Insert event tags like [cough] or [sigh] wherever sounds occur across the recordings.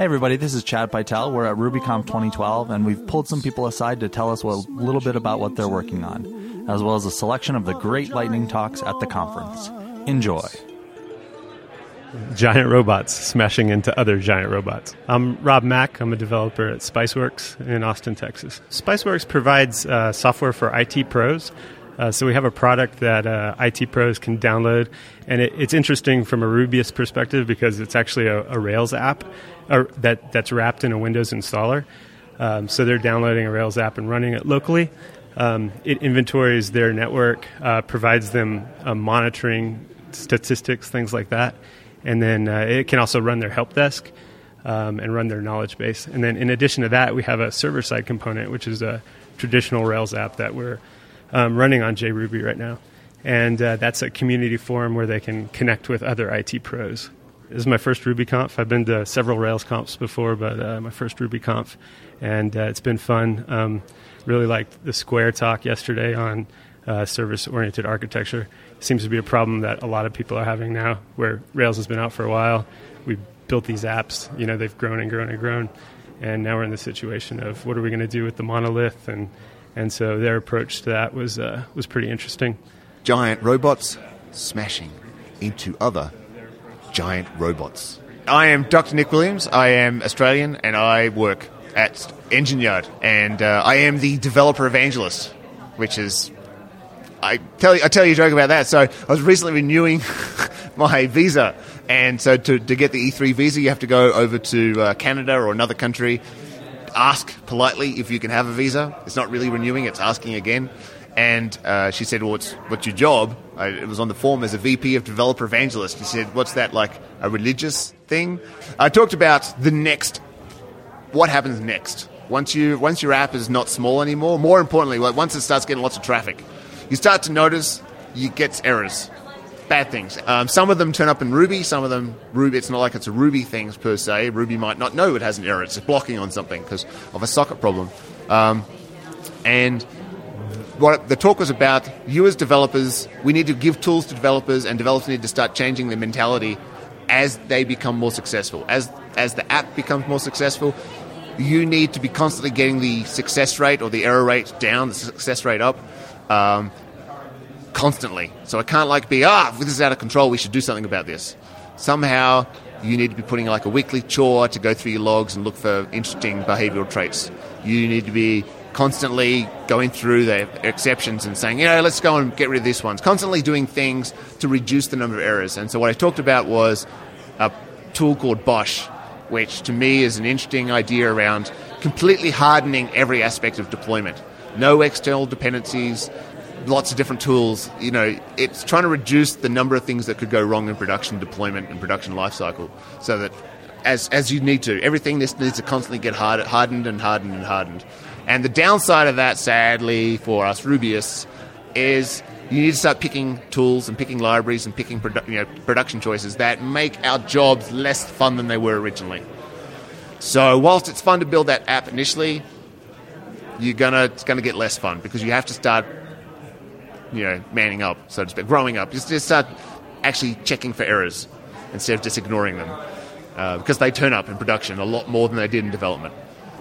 Hey everybody, this is Chad Pytel. We're at RubyConf 2012 and we've pulled some people aside to tell us a little bit about what they're working on, as well as a selection of the great lightning talks at the conference. Enjoy. Giant robots smashing into other giant robots. I'm Rob Mack. I'm a developer at Spiceworks in Austin, Texas. Spiceworks provides uh, software for IT pros uh, so we have a product that uh, IT pros can download, and it, it's interesting from a Rubyist perspective because it's actually a, a Rails app that that's wrapped in a Windows installer. Um, so they're downloading a Rails app and running it locally. Um, it inventories their network, uh, provides them monitoring statistics, things like that, and then uh, it can also run their help desk. Um, and run their knowledge base. And then, in addition to that, we have a server side component, which is a traditional Rails app that we're um, running on JRuby right now. And uh, that's a community forum where they can connect with other IT pros. This is my first RubyConf. I've been to several Rails confs before, but uh, my first RubyConf, and uh, it's been fun. Um, really liked the Square talk yesterday on uh, service-oriented architecture. It seems to be a problem that a lot of people are having now, where Rails has been out for a while. We've built these apps, you know, they've grown and grown and grown, and now we're in the situation of what are we going to do with the monolith and and so their approach to that was uh, was pretty interesting. Giant robots smashing into other giant robots. I am Dr. Nick Williams. I am Australian, and I work at Engine Yard, and uh, I am the developer evangelist, which is I tell you I tell you a joke about that. So I was recently renewing [laughs] my visa, and so to, to get the E3 visa, you have to go over to uh, Canada or another country ask politely if you can have a visa. It's not really renewing; it's asking again. And uh, she said, "Well, what's, what's your job?" I, it was on the form as a VP of Developer Evangelist. She said, "What's that like? A religious thing?" I talked about the next. What happens next? Once you once your app is not small anymore. More importantly, once it starts getting lots of traffic, you start to notice you get errors bad things. Um, some of them turn up in Ruby. Some of them Ruby. It's not like it's a Ruby things per se. Ruby might not know it has an error. It's blocking on something because of a socket problem. Um, and what the talk was about, you as developers, we need to give tools to developers, and developers need to start changing their mentality as they become more successful. As as the app becomes more successful, you need to be constantly getting the success rate or the error rate down, the success rate up. Um, constantly. So I can't like be, ah, this is out of control, we should do something about this. Somehow you need to be putting like a weekly chore to go through your logs and look for interesting behavioral traits. You need to be constantly going through the exceptions and saying, you know, let's go and get rid of this one. Constantly doing things to reduce the number of errors. And so what I talked about was a tool called BOSH, which to me is an interesting idea around completely hardening every aspect of deployment. No external dependencies, lots of different tools. You know, it's trying to reduce the number of things that could go wrong in production deployment and production lifecycle, so that as as you need to, everything this needs to constantly get hard, hardened and hardened and hardened. And the downside of that, sadly for us Rubyists, is you need to start picking tools and picking libraries and picking produ- you know, production choices that make our jobs less fun than they were originally. So whilst it's fun to build that app initially, you're gonna it's gonna get less fun because you have to start you know, manning up, so to speak, growing up. Just, just start actually checking for errors instead of just ignoring them. Uh, because they turn up in production a lot more than they did in development.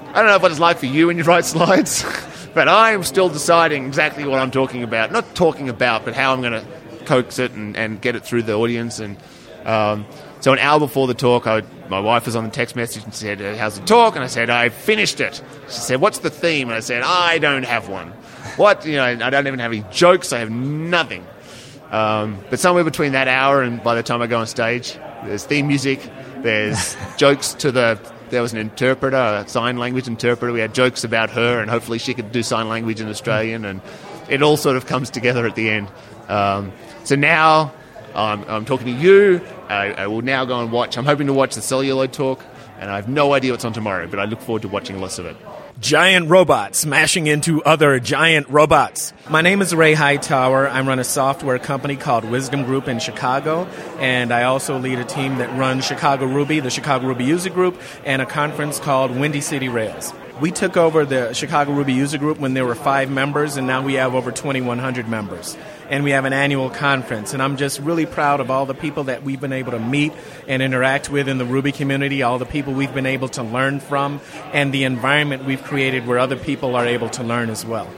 I don't know what it's like for you when you write [laughs] slides, but I'm still deciding exactly what I'm talking about. Not talking about, but how I'm going to coax it and, and get it through the audience. And um, so an hour before the talk, I, my wife was on the text message and said, How's the talk? And I said, I finished it. She said, What's the theme? And I said, I don't have one. What? You know, I don't even have any jokes. I have nothing. Um, but somewhere between that hour and by the time I go on stage, there's theme music, there's [laughs] jokes to the. There was an interpreter, a sign language interpreter. We had jokes about her, and hopefully she could do sign language in Australian, and it all sort of comes together at the end. Um, so now I'm, I'm, talking to you. I, I, will now go and watch. I'm hoping to watch the celluloid talk, and I have no idea what's on tomorrow, but I look forward to watching lots of it giant robots smashing into other giant robots. My name is Ray Hightower. I run a software company called Wisdom Group in Chicago, and I also lead a team that runs Chicago Ruby, the Chicago Ruby User Group, and a conference called Windy City Rails. We took over the Chicago Ruby user group when there were five members, and now we have over 2,100 members. And we have an annual conference. And I'm just really proud of all the people that we've been able to meet and interact with in the Ruby community, all the people we've been able to learn from, and the environment we've created where other people are able to learn as well.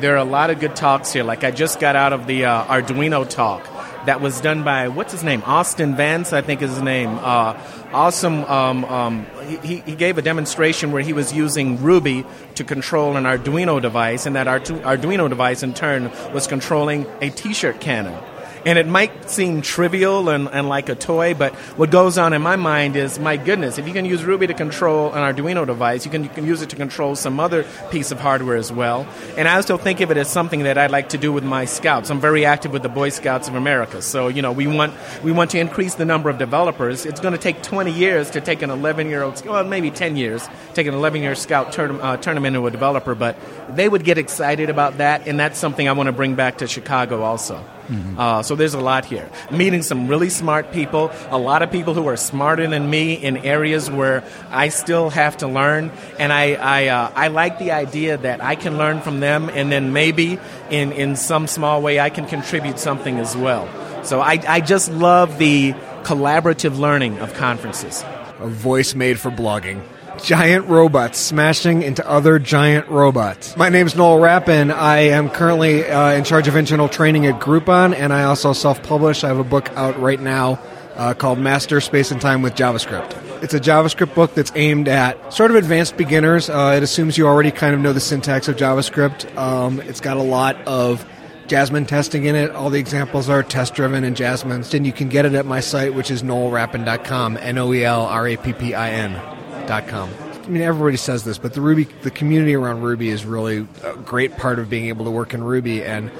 There are a lot of good talks here. Like I just got out of the uh, Arduino talk that was done by what's his name? Austin vance i think is his name. Uh, awesome um, um, he, he gave a demonstration where he was using ruby to control an arduino device and that arduino device in turn was controlling a t-shirt cannon and it might seem trivial and, and like a toy, but what goes on in my mind is, my goodness, if you can use Ruby to control an Arduino device, you can, you can use it to control some other piece of hardware as well. And I still think of it as something that I'd like to do with my scouts. I'm very active with the Boy Scouts of America. So, you know, we want, we want to increase the number of developers. It's going to take 20 years to take an 11 year old, well, maybe 10 years, take an 11 year scout, turn, uh, turn into a developer. But they would get excited about that, and that's something I want to bring back to Chicago also. Mm-hmm. Uh, so there's a lot here. Meeting some really smart people, a lot of people who are smarter than me in areas where I still have to learn, and I I, uh, I like the idea that I can learn from them, and then maybe in in some small way I can contribute something as well. So I I just love the collaborative learning of conferences. A voice made for blogging giant robots smashing into other giant robots. My name is Noel Rappin. I am currently uh, in charge of internal training at Groupon, and I also self publish. I have a book out right now uh, called Master Space and Time with JavaScript. It's a JavaScript book that's aimed at sort of advanced beginners. Uh, it assumes you already kind of know the syntax of JavaScript. Um, it's got a lot of Jasmine testing in it. All the examples are test driven in Jasmine. And you can get it at my site, which is noelrappin.com, N O E L R A P P I N. Com. I mean, everybody says this, but the Ruby, the community around Ruby is really a great part of being able to work in Ruby. And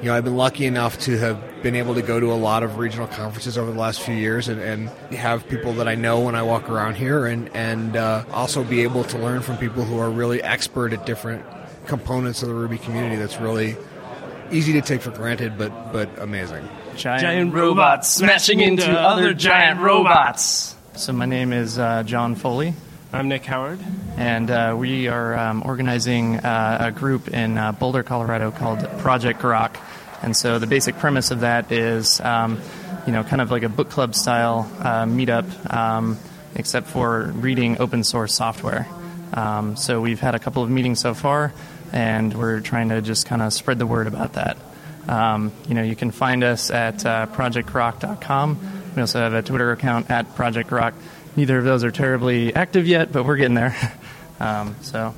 you know, I've been lucky enough to have been able to go to a lot of regional conferences over the last few years, and, and have people that I know when I walk around here, and and uh, also be able to learn from people who are really expert at different components of the Ruby community. That's really easy to take for granted, but but amazing. Giant, giant robots smashing into other giant robots. So my name is uh, John Foley. I'm Nick Howard. And uh, we are um, organizing uh, a group in uh, Boulder, Colorado called Project Grok. And so the basic premise of that is, um, you know, kind of like a book club style uh, meetup, um, except for reading open source software. Um, so we've had a couple of meetings so far, and we're trying to just kind of spread the word about that. Um, you know, you can find us at uh, projectgrok.com. We also have a Twitter account at Project Grok neither of those are terribly active yet, but we're getting there. [laughs] um, so.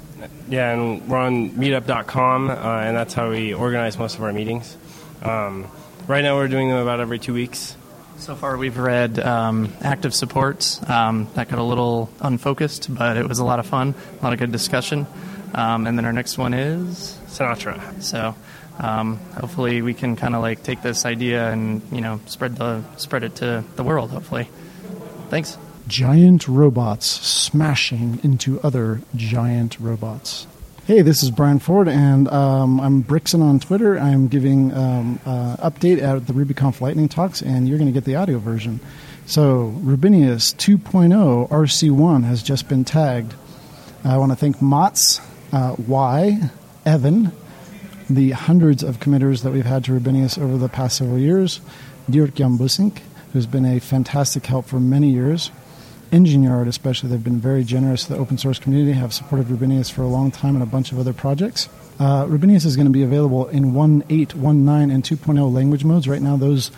Yeah, and we're on meetup.com, uh, and that's how we organize most of our meetings. Um, right now, we're doing them about every two weeks. So far, we've read um, Active Supports. Um, that got a little unfocused, but it was a lot of fun, a lot of good discussion. Um, and then our next one is Sinatra. So um, hopefully, we can kind of like take this idea and you know spread the spread it to the world. Hopefully, thanks giant robots smashing into other giant robots. Hey, this is Brian Ford, and um, I'm Brixen on Twitter. I'm giving um, uh, update at the RubyConf Lightning Talks, and you're going to get the audio version. So, Rubinius 2.0 RC1 has just been tagged. I want to thank Matz, uh, Y, Evan, the hundreds of committers that we've had to Rubinius over the past several years, Dirkjan Bussink, who's been a fantastic help for many years, Engine especially, they've been very generous to the open source community, have supported Rubinius for a long time and a bunch of other projects. Uh, Rubinius is going to be available in 1.8, 1.9, and 2.0 language modes. Right now, those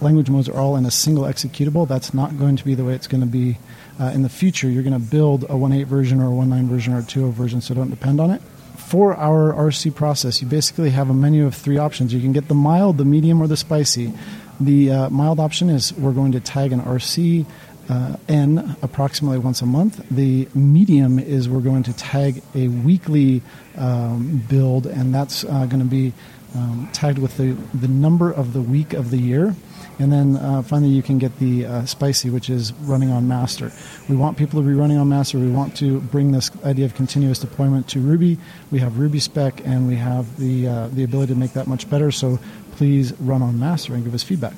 language modes are all in a single executable. That's not going to be the way it's going to be uh, in the future. You're going to build a 1.8 version or a 1.9 version or a 2.0 version, so don't depend on it. For our RC process, you basically have a menu of three options. You can get the mild, the medium, or the spicy. The uh, mild option is we're going to tag an RC uh, N approximately once a month. The medium is we're going to tag a weekly um, build, and that's uh, going to be um, tagged with the, the number of the week of the year. And then uh, finally, you can get the uh, spicy, which is running on master. We want people to be running on master. We want to bring this idea of continuous deployment to Ruby. We have Ruby spec, and we have the uh, the ability to make that much better. So please run on master and give us feedback.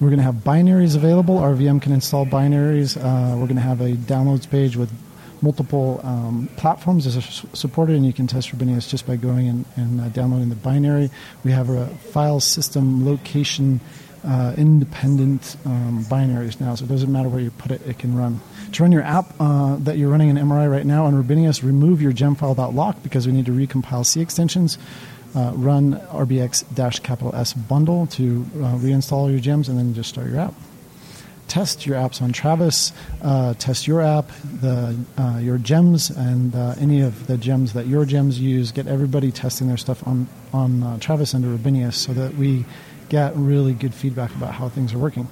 We're going to have binaries available. Our VM can install binaries. Uh, we're going to have a downloads page with multiple um, platforms that are supported, and you can test Rubinius just by going and, and uh, downloading the binary. We have a file system location uh, independent um, binaries now, so it doesn't matter where you put it, it can run. To run your app uh, that you're running in MRI right now on Rubinius, remove your gemfile.lock because we need to recompile C extensions. Uh, run rbx capital S bundle to uh, reinstall your gems and then just start your app test your apps on Travis, uh, test your app, the uh, your gems, and uh, any of the gems that your gems use. Get everybody testing their stuff on on uh, Travis and Rubinius so that we get really good feedback about how things are working.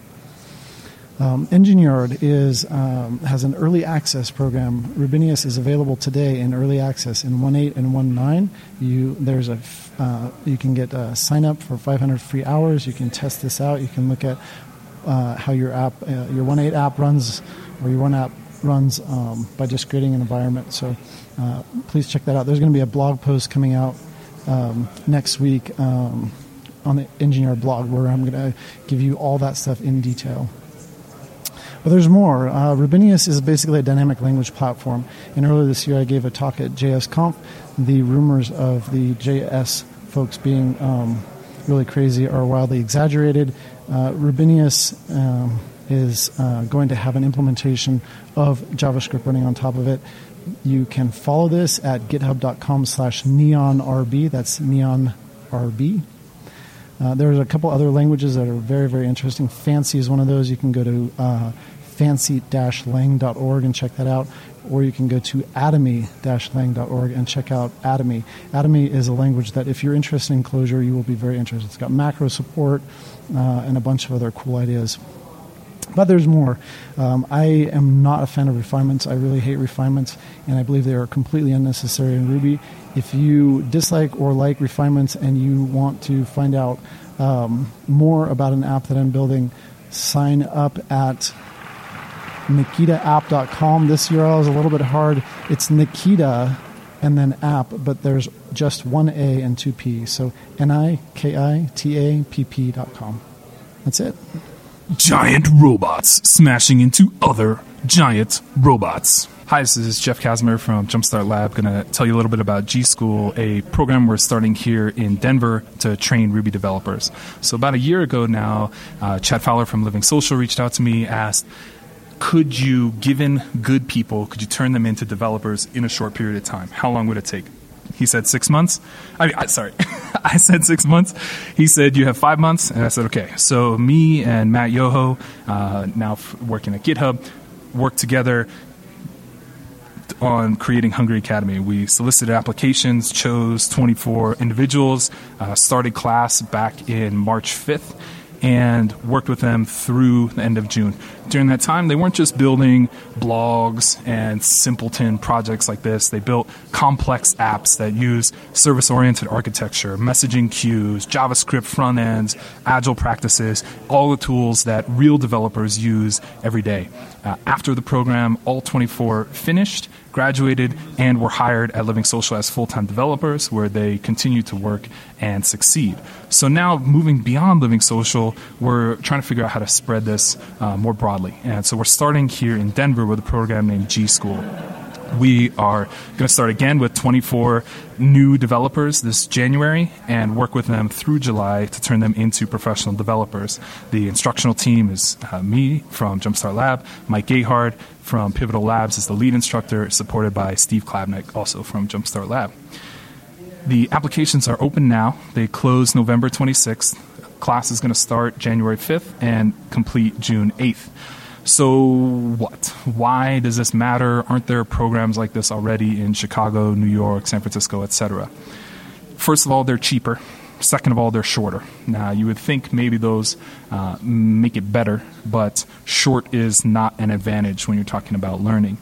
Um, is um, has an early access program. Rubinius is available today in early access in 1.8 and 1.9. You there's uh, you can get a sign up for 500 free hours. You can test this out. You can look at uh, how your app, uh, your 1.8 app runs, or your one app runs um, by just creating an environment. So uh, please check that out. There's going to be a blog post coming out um, next week um, on the Engine Yard blog where I'm going to give you all that stuff in detail. But there's more. Uh, Rubinius is basically a dynamic language platform. And earlier this year, I gave a talk at JSConf. The rumors of the JS folks being um, really crazy are wildly exaggerated. Uh, Rubinius um, is uh, going to have an implementation of JavaScript running on top of it. You can follow this at github.com slash neonrb. That's neonrb. Uh, there's a couple other languages that are very, very interesting. Fancy is one of those. You can go to uh, fancy-lang.org and check that out, or you can go to atomy-lang.org and check out Atomy. Atomy is a language that, if you're interested in Clojure, you will be very interested. It's got macro support uh, and a bunch of other cool ideas. But there's more. Um, I am not a fan of refinements. I really hate refinements, and I believe they are completely unnecessary in Ruby. If you dislike or like refinements and you want to find out um, more about an app that I'm building, sign up at nikitaapp.com. This URL is a little bit hard. It's Nikita and then app, but there's just one A and two P. So N I K I T A P P.com. That's it. Giant robots smashing into other giant robots. Hi, this is Jeff Casimir from Jumpstart Lab. Going to tell you a little bit about G School, a program we're starting here in Denver to train Ruby developers. So, about a year ago now, uh, Chad Fowler from Living Social reached out to me, asked, could you, given good people, could you turn them into developers in a short period of time? How long would it take? He said six months. I mean, I, sorry, [laughs] I said six months. He said you have five months, and I said okay. So me and Matt Yoho, uh, now f- working at GitHub, worked together on creating Hungry Academy. We solicited applications, chose 24 individuals, uh, started class back in March 5th, and worked with them through the end of June. During that time, they weren't just building blogs and simpleton projects like this, they built complex apps that use service oriented architecture, messaging queues, JavaScript front ends, agile practices, all the tools that real developers use every day. Uh, after the program, all 24 finished graduated and were hired at Living Social as full time developers, where they continue to work and succeed. So now, moving beyond Living Social, we're trying to figure out how to spread this uh, more broadly. And so we're starting here in Denver with a program named G School. We are going to start again with 24 new developers this January and work with them through July to turn them into professional developers. The instructional team is uh, me from Jumpstart Lab, Mike Gehard from Pivotal Labs is the lead instructor, supported by Steve Klabnik, also from Jumpstart Lab. The applications are open now. They close November 26th. Class is going to start January 5th and complete June 8th. So, what? Why does this matter? Aren't there programs like this already in Chicago, New York, San Francisco, etc.? First of all, they're cheaper. Second of all, they're shorter. Now, you would think maybe those uh, make it better, but short is not an advantage when you're talking about learning.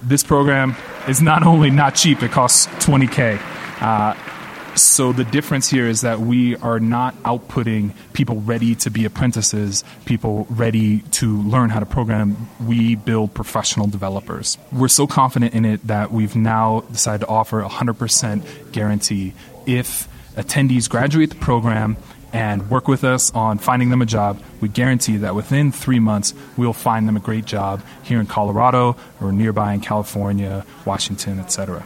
This program is not only not cheap, it costs 20K. Uh, so the difference here is that we are not outputting people ready to be apprentices, people ready to learn how to program. We build professional developers. We're so confident in it that we've now decided to offer a 100% guarantee. If attendees graduate the program and work with us on finding them a job, we guarantee that within three months, we'll find them a great job here in Colorado or nearby in California, Washington, etc.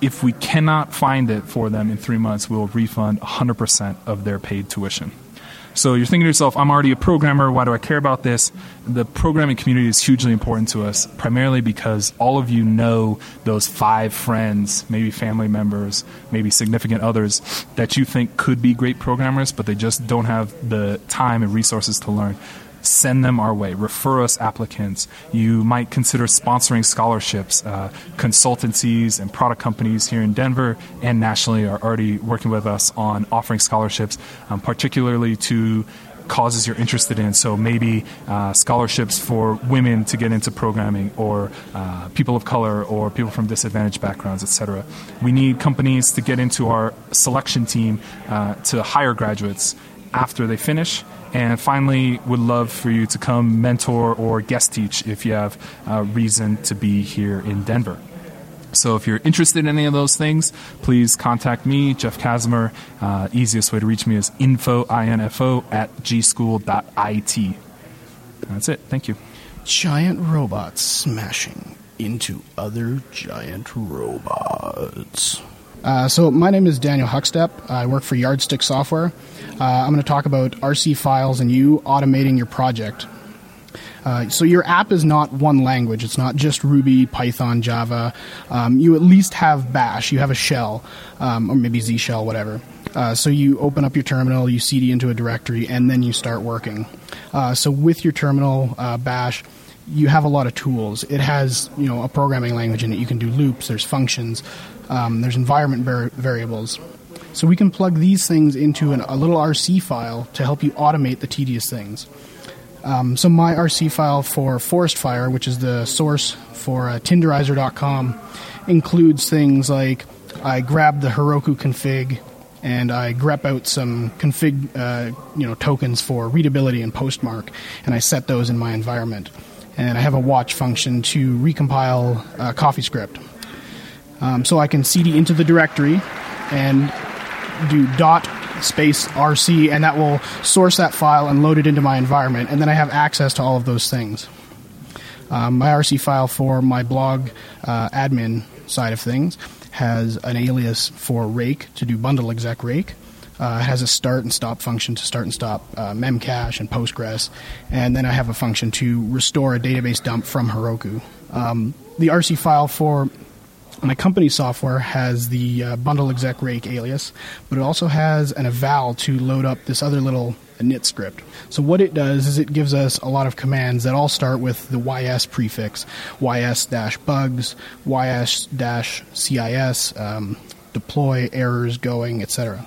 If we cannot find it for them in three months, we'll refund 100% of their paid tuition. So you're thinking to yourself, I'm already a programmer. Why do I care about this? The programming community is hugely important to us, primarily because all of you know those five friends, maybe family members, maybe significant others that you think could be great programmers, but they just don't have the time and resources to learn send them our way. Refer us applicants. You might consider sponsoring scholarships. Uh, consultancies and product companies here in Denver and nationally are already working with us on offering scholarships, um, particularly to causes you're interested in. So maybe uh, scholarships for women to get into programming, or uh, people of color, or people from disadvantaged backgrounds, etc. We need companies to get into our selection team uh, to hire graduates after they finish and finally, would love for you to come mentor or guest teach if you have a reason to be here in Denver. So if you're interested in any of those things, please contact me, Jeff Casimir. Uh, easiest way to reach me is info, I-N-F-O, at gschool.it. That's it. Thank you. Giant robots smashing into other giant robots. Uh, so my name is Daniel Huckstep. I work for Yardstick Software. Uh, I'm going to talk about RC files and you automating your project. Uh, so your app is not one language. It's not just Ruby, Python, Java. Um, you at least have Bash. You have a shell, um, or maybe Z shell, whatever. Uh, so you open up your terminal, you cd into a directory, and then you start working. Uh, so with your terminal, uh, Bash, you have a lot of tools. It has you know a programming language in it. You can do loops. There's functions. Um, there's environment var- variables. So we can plug these things into an, a little RC file to help you automate the tedious things. Um, so my RC file for Forest Fire, which is the source for uh, Tinderizer.com, includes things like I grab the Heroku config and I grep out some config, uh, you know, tokens for readability and postmark, and I set those in my environment. And I have a watch function to recompile uh, CoffeeScript. Um, so I can cd into the directory and do dot space rc, and that will source that file and load it into my environment, and then I have access to all of those things. Um, my RC file for my blog uh, admin side of things has an alias for rake to do bundle exec rake. Uh, it has a start and stop function to start and stop uh, memcache and Postgres, and then I have a function to restore a database dump from Heroku. Um, the RC file for my company software has the uh, bundle exec rake alias, but it also has an eval to load up this other little init script. So what it does is it gives us a lot of commands that all start with the ys prefix, ys-bugs, ys-cis, um, deploy, errors, going, etc.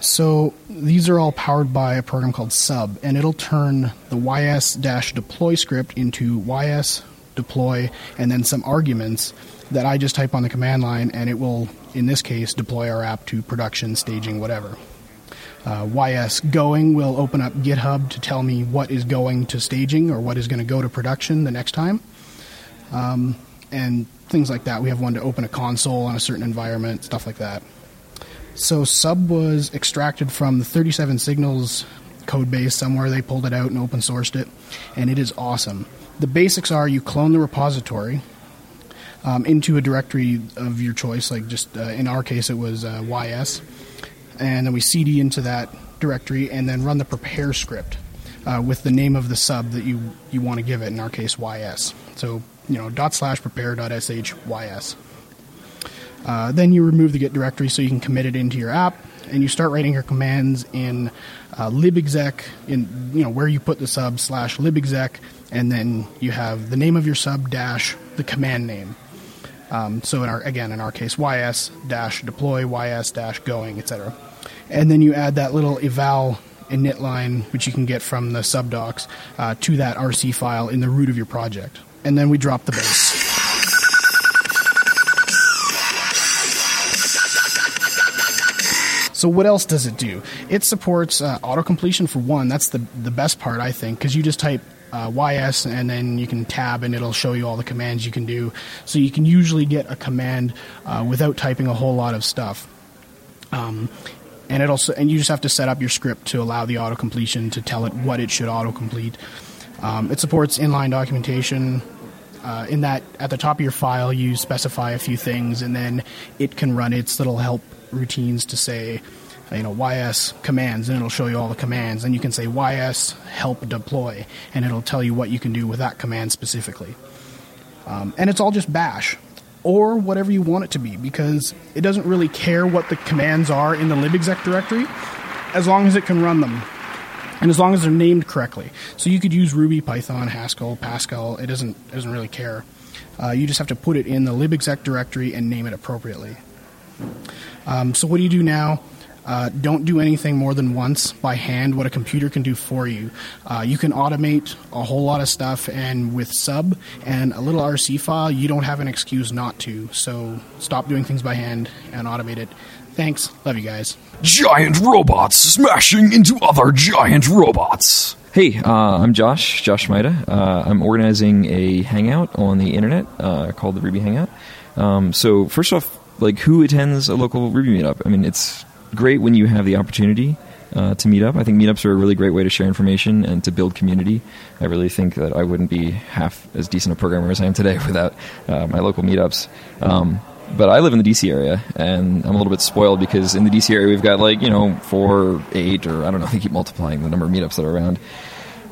So these are all powered by a program called sub, and it'll turn the ys-deploy script into ys deploy and then some arguments that I just type on the command line, and it will, in this case, deploy our app to production, staging, whatever. Uh, YS going will open up GitHub to tell me what is going to staging or what is going to go to production the next time. Um, and things like that. We have one to open a console on a certain environment, stuff like that. So sub was extracted from the 37 signals code base somewhere. They pulled it out and open sourced it, and it is awesome. The basics are you clone the repository, um, into a directory of your choice. Like just uh, in our case, it was uh, YS, and then we cd into that directory and then run the prepare script uh, with the name of the sub that you you want to give it. In our case, YS. So you know dot slash prepare dot sh ys. Uh, then you remove the git directory so you can commit it into your app, and you start writing your commands in uh, libexec in you know where you put the sub slash libexec, and then you have the name of your sub dash the command name. Um, so in our again in our case, ys dash deploy, ys dash going, etc. And then you add that little eval init line, which you can get from the subdocs, uh, to that RC file in the root of your project. And then we drop the base. So what else does it do? It supports uh, auto completion for one. That's the the best part, I think, because you just type uh, YS, and then you can tab, and it'll show you all the commands you can do. So you can usually get a command uh, without typing a whole lot of stuff. Um, and it'll s- and you just have to set up your script to allow the auto completion to tell it what it should auto complete. Um, it supports inline documentation. Uh, in that, at the top of your file, you specify a few things, and then it can run its little help routines to say, you know, ys commands, and it'll show you all the commands. And you can say ys help deploy, and it'll tell you what you can do with that command specifically. Um, and it's all just bash or whatever you want it to be because it doesn't really care what the commands are in the libexec directory as long as it can run them and as long as they're named correctly. So you could use Ruby, Python, Haskell, Pascal. It doesn't it doesn't really care. Uh, you just have to put it in the libexec directory and name it appropriately. Um, so what do you do now? Uh, don't do anything more than once by hand what a computer can do for you. Uh, you can automate a whole lot of stuff, and with sub and a little RC file, you don't have an excuse not to. So stop doing things by hand and automate it. Thanks. Love you guys. Giant robots smashing into other giant robots. Hey, uh, I'm Josh, Josh Szmajda. Uh, I'm organizing a hangout on the internet uh, called the Ruby Hangout. Um, so, first off, like, who attends a local Ruby meetup? I mean, it's great when you have the opportunity uh, to meet up. I think meetups are a really great way to share information and to build community. I really think that I wouldn't be half as decent a programmer as I am today [laughs] without uh, my local meetups. Um, but I live in the DC area, and I'm a little bit spoiled because in the DC area we've got like you know four, eight, or I don't know. [laughs] They keep multiplying the number of meetups that are around.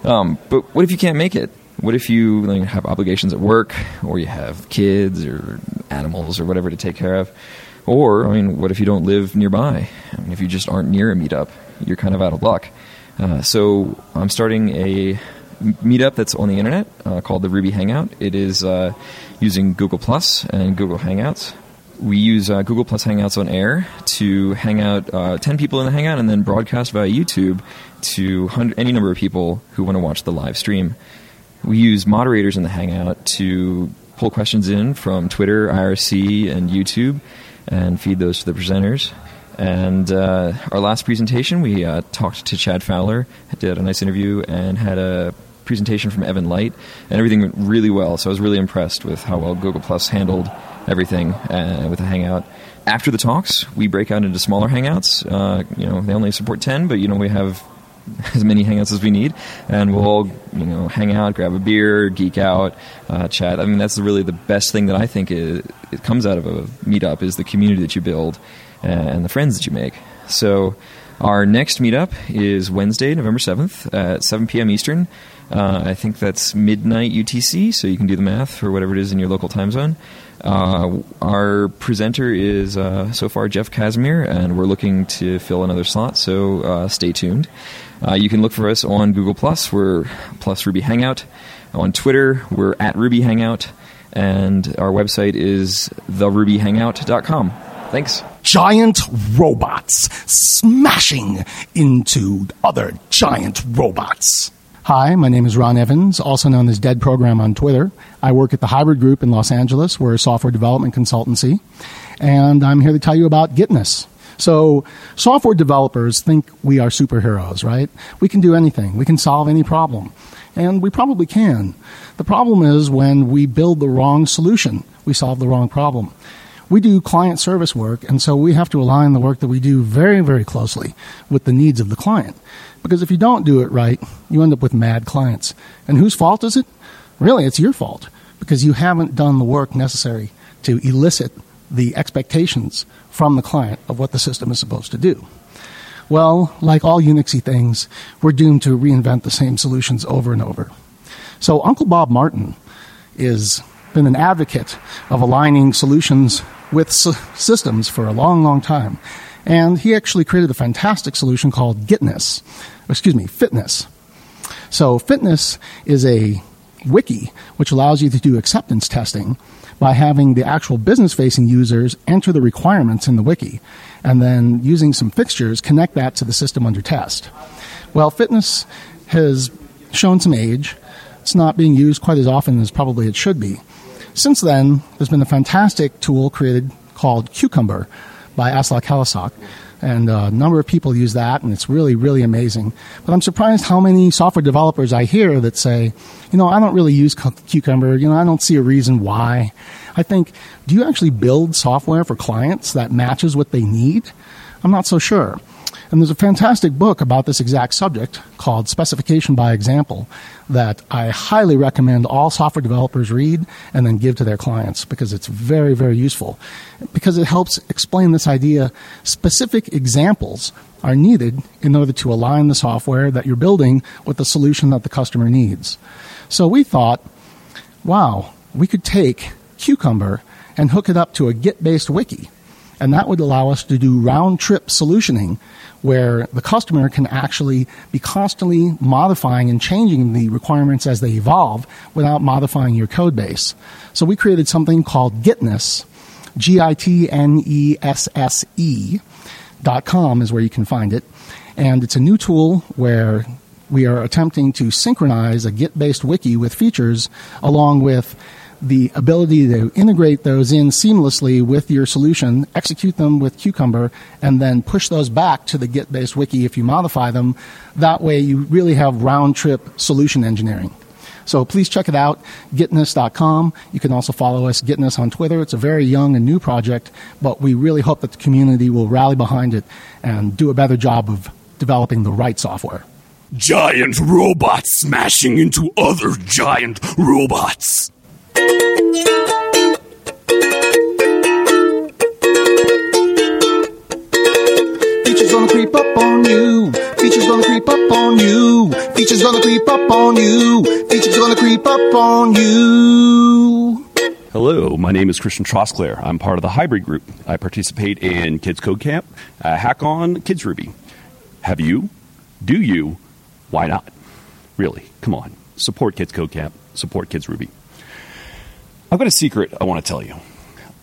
Um, but what if you can't make it? What if you like, have obligations at work, or you have kids or animals or whatever to take care of? Or, I mean, what if you don't live nearby? I mean, if you just aren't near a meetup, you're kind of out of luck. Uh, so I'm starting a meetup that's on the internet uh, called the Ruby Hangout. It is uh, using Google Plus and Google Hangouts. We use uh, Google Plus Hangouts on air to hang out uh, 10 people in the Hangout and then broadcast via YouTube to 100, any number of people who want to watch the live stream. We use moderators in the Hangout to pull questions in from Twitter, IRC, and YouTube and feed those to the presenters. And uh, our last presentation, we uh, talked to Chad Fowler, did a nice interview, and had a presentation from Evan Light, and everything went really well. So I was really impressed with how well Google Plus handled everything uh, with the Hangout. After the talks, we break out into smaller Hangouts. Uh, you know, they only support ten, but you know we have [laughs] as many hangouts as we need, and we'll all you know hang out, grab a beer, geek out, uh, chat. I mean, that's really the best thing that I think it, it comes out of a meetup is the community that you build and the friends that you make. So. Our next meetup is Wednesday, November 7th at 7 p.m. Eastern. Uh, I think that's midnight UTC, so you can do the math for whatever it is in your local time zone. Uh, our presenter is uh, so far Jeff Casimir, and we're looking to fill another slot, so uh, stay tuned. Uh, you can look for us on Google Plus. We're Plus Ruby Hangout. On Twitter, we're at Ruby Hangout, and our website is therubyhangout.com. Thanks. Giant robots smashing into other giant robots. Hi, my name is Ron Evans, also known as Dead Program on Twitter. I work at the Hybrid Group in Los Angeles. We're a software development consultancy. And I'm here to tell you about Gitnesse. So, software developers think we are superheroes, right? We can do anything, we can solve any problem. And we probably can. The problem is when we build the wrong solution, we solve the wrong problem. We do client service work, and so we have to align the work that we do very, very closely with the needs of the client. Because if you don't do it right, you end up with mad clients. And whose fault is it? Really, it's your fault because you haven't done the work necessary to elicit the expectations from the client of what the system is supposed to do. Well, like all Unixy things, we're doomed to reinvent the same solutions over and over. So Uncle Bob Martin is been an advocate of aligning solutions with s- systems for a long, long time. And he actually created a fantastic solution called Gitnesse, excuse me, FitNesse. So FitNesse is a wiki which allows you to do acceptance testing by having the actual business facing users enter the requirements in the wiki and then using some fixtures connect that to the system under test. Well, FitNesse has shown some age. It's not being used quite as often as probably it should be. Since then, there's been a fantastic tool created called Cucumber by Aslak Hellesøy. And uh, a number of people use that, and it's really, really amazing. But I'm surprised how many software developers I hear that say, you know, I don't really use Cucumber. You know, I don't see a reason why. I think, do you actually build software for clients that matches what they need? I'm not so sure. And there's a fantastic book about this exact subject called Specification by Example that I highly recommend all software developers read and then give to their clients because it's very, very useful. Because it helps explain this idea. Specific examples are needed in order to align the software that you're building with the solution that the customer needs. So we thought, wow, we could take Cucumber and hook it up to a Git based wiki. And that would allow us to do round trip solutioning where the customer can actually be constantly modifying and changing the requirements as they evolve without modifying your code base. So we created something called Gitnesse, G I T N E S S E dot com is where you can find it. And it's a new tool where we are attempting to synchronize a Git based wiki with features along with the ability to integrate those in seamlessly with your solution, execute them with Cucumber, and then push those back to the Git based wiki if you modify them. That way, you really have round trip solution engineering. So please check it out, gitnesse.com. You can also follow us, Gitnesse, on Twitter. It's a very young and new project, but we really hope that the community will rally behind it and do a better job of developing the right software. Giant robots smashing into other giant robots. Features gonna creep up on you. Features gonna creep up on you. Features gonna creep up on you. Features gonna creep up on you. Hello, my name is Christian Trosclair. I'm part of the Hybrid Group. I participate in Kids Code Camp, uh, Hack On, Kids Ruby. Have you? Do you? Why not? Really, come on. Support Kids Code Camp, support Kids Ruby. I've got a secret I want to tell you.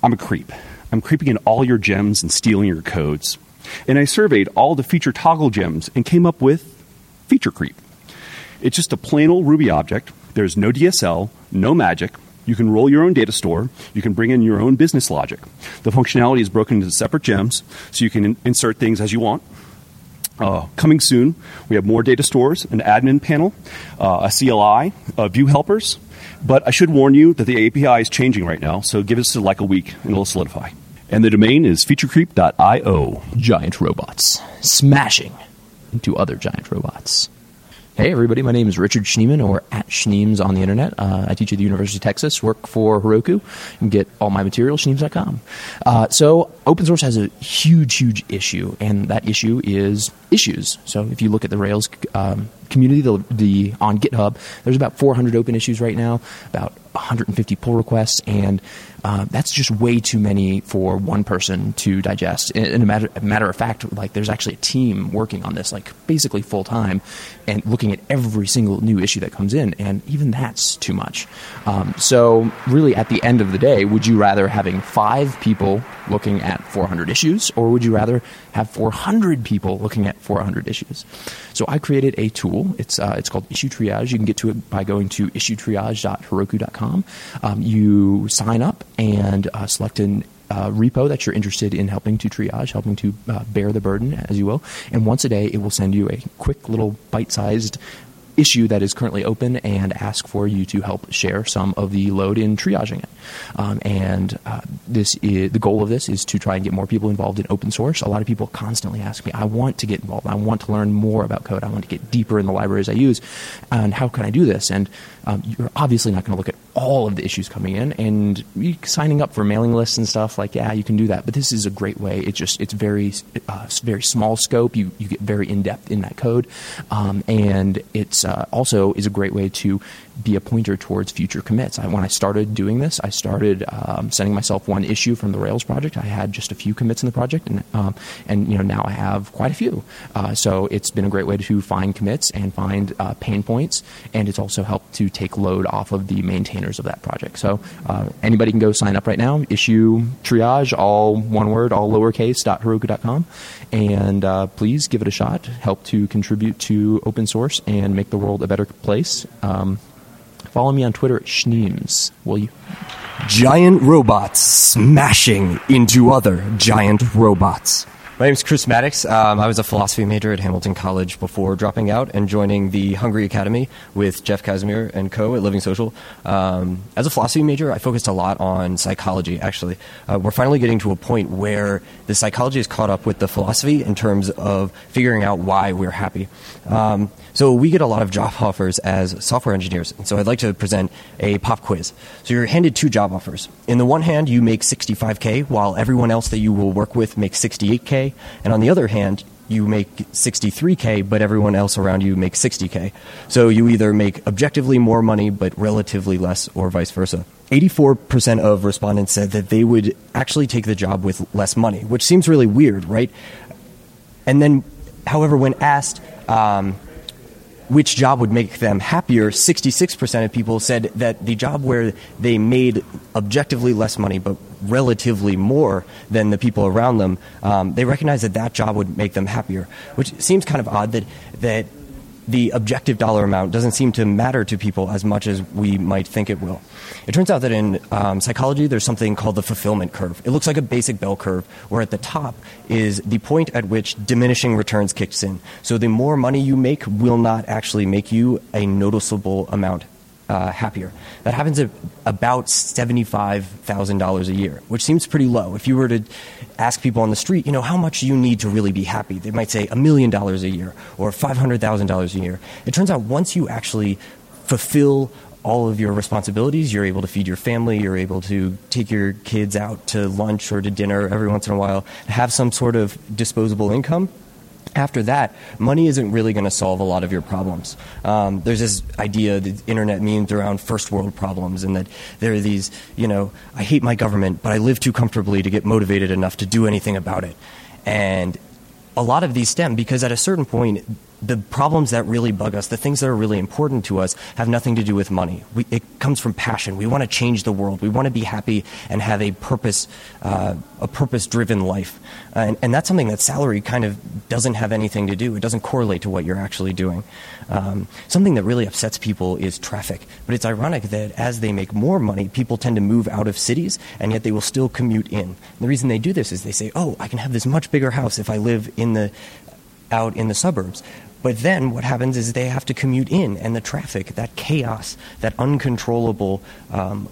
I'm a creep. I'm creeping in all your gems and stealing your codes. And I surveyed all the feature toggle gems and came up with feature creep. It's just a plain old Ruby object. There's no DSL, no magic. You can roll your own data store. You can bring in your own business logic. The functionality is broken into separate gems, so you can in- insert things as you want. Uh, coming soon, we have more data stores, an admin panel, uh, a CLI, uh, view helpers. But I should warn you that the API is changing right now, so give us like a week and it'll solidify. And the domain is featurecreep.io. Giant robots smashing into other giant robots. Hey, everybody, my name is Richard Schneeman, or at Schneems on the internet. Uh, I teach at the University of Texas, work for Heroku, and get all my material schneems.com. Uh, so, open source has a huge, huge issue, and that issue is issues. So, if you look at the Rails um, community, the, the on GitHub, there's about 400 open issues right now, about 150 pull requests, and uh, that's just way too many for one person to digest. In a, matter, a matter of fact, like there's actually a team working on this, like basically full time, and looking at every single new issue that comes in, and even that's too much. Um, so, really, at the end of the day, would you rather having five people looking at 400 issues, or would you rather have 400 people looking at 400 issues? So, I created a tool. It's uh, it's called Issue Triage. You can get to it by going to issuetriage.heroku.com. Um, you sign up and uh, select an uh, repo that you're interested in helping to triage, helping to uh, bear the burden, as you will. And once a day, it will send you a quick little bite sized issue that is currently open and ask for you to help share some of the load in triaging it. Um, and uh, this is, the goal of this is to try and get more people involved in open source. A lot of people constantly ask me, I want to get involved. I want to learn more about code. I want to get deeper in the libraries I use. And how can I do this? And um, you're obviously not going to look at all of the issues coming in and signing up for mailing lists and stuff like yeah you can do that but this is a great way it's just it's very uh, very small scope you, you get very in depth in that code um, and it's uh, also is a great way to be a pointer towards future commits. I, when I started doing this, I started um, sending myself one issue from the Rails project. I had just a few commits in the project, and um, and you know now I have quite a few. Uh, so it's been a great way to find commits and find uh, pain points, and it's also helped to take load off of the maintainers of that project. So uh, anybody can go sign up right now. Issue triage, all one word, all lowercase. Heroku.com, and uh, please give it a shot. Help to contribute to open source and make the world a better place. Um, Follow me on Twitter at Schneems, will you? Giant robots smashing into other giant robots. My name is Chris Maddox. Um, I was a philosophy major at Hamilton College before dropping out and joining the Hungry Academy with Jeff Casimir and co at Living Social. Um, as a philosophy major, I focused a lot on psychology, actually. Uh, we're finally getting to a point where the psychology is caught up with the philosophy in terms of figuring out why we're happy. Um, so we get a lot of job [laughs] offers as software engineers. And so I'd like to present a pop quiz. So you're handed two job offers. In the one hand, you make 65K, while everyone else that you will work with makes 68K. And on the other hand, you make 63K, but everyone else around you makes 60K. So you either make objectively more money, but relatively less, or vice versa. 84% of respondents said that they would actually take the job with less money, which seems really weird, right? And then, however, when asked, um, which job would make them happier, 66% of people said that the job where they made objectively less money but relatively more than the people around them, um, they recognized that that job would make them happier, which seems kind of odd that, that the objective dollar amount doesn't seem to matter to people as much as we might think it will. It turns out that in um, psychology, there's something called the fulfillment curve. It looks like a basic bell curve, where at the top is the point at which diminishing returns kicks in. So the more money you make will not actually make you a noticeable amount uh, happier. That happens at about $75,000 a year, which seems pretty low. If you were to ask people on the street, you know, how much do you need to really be happy? They might say a million dollars a year or $500,000 a year. It turns out once you actually fulfill all of your responsibilities. You're able to feed your family. You're able to take your kids out to lunch or to dinner every once in a while. Have some sort of disposable income after that, money isn't really going to solve a lot of your problems. Um, there's this idea, that the internet memes around first world problems, and that there are these, you know, I hate my government, but I live too comfortably to get motivated enough to do anything about it. And a lot of these stem because at a certain point, the problems that really bug us, the things that are really important to us, have nothing to do with money. We, it comes from passion. We want to change the world. We want to be happy and have a purpose, uh, a purpose-driven life, and, and, that's something that salary kind of doesn't have anything to do. It doesn't correlate to what you're actually doing. Um, something that really upsets people is traffic. But it's ironic that as they make more money, people tend to move out of cities, and yet they will still commute in. And the reason they do this is they say, "Oh, I can have this much bigger house if I live in the out in the suburbs." But then what happens is they have to commute in, and the traffic, that chaos, that uncontrollable um,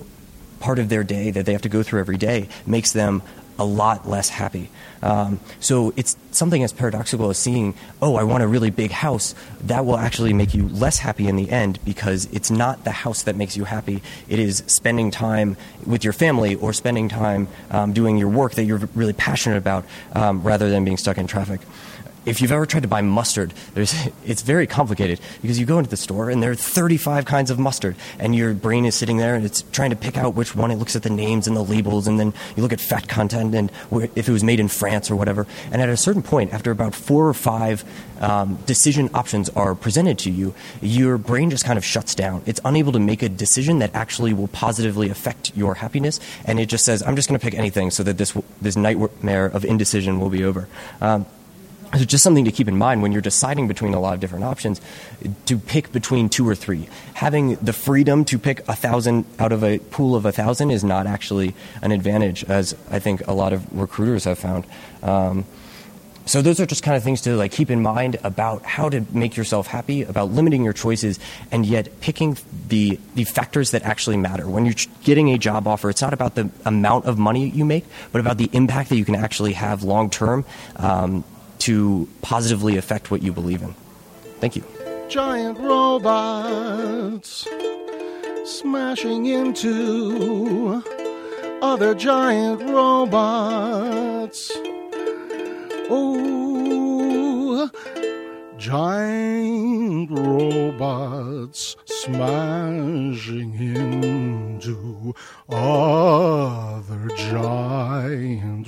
part of their day that they have to go through every day, makes them a lot less happy. Um, so it's something as paradoxical as seeing, oh, I want a really big house. That will actually make you less happy in the end because it's not the house that makes you happy. It is spending time with your family or spending time um, doing your work that you're really passionate about um, rather than being stuck in traffic if you've ever tried to buy mustard, [laughs] it's very complicated because you go into the store and there are 35 kinds of mustard, and your brain is sitting there and it's trying to pick out which one. It looks at the names and the labels, and then you look at fat content and if it was made in France or whatever. And at a certain point, after about four or five um, decision options are presented to you, your brain just kind of shuts down. It's unable to make a decision that actually will positively affect your happiness, and it just says, "I'm just going to pick anything so that this this nightmare of indecision will be over." Um, so just something to keep in mind when you're deciding between a lot of different options to pick between two or three. Having the freedom to pick a thousand out of a pool of a thousand is not actually an advantage, as I think a lot of recruiters have found. Um, so those are just kind of things to like keep in mind about how to make yourself happy, about limiting your choices, and yet picking the the factors that actually matter. When you're getting a job offer, it's not about the amount of money you make, but about the impact that you can actually have long term. Um, to positively affect what you believe in. Thank you. Giant robots smashing into other giant robots. Oh, giant robots smashing into other giant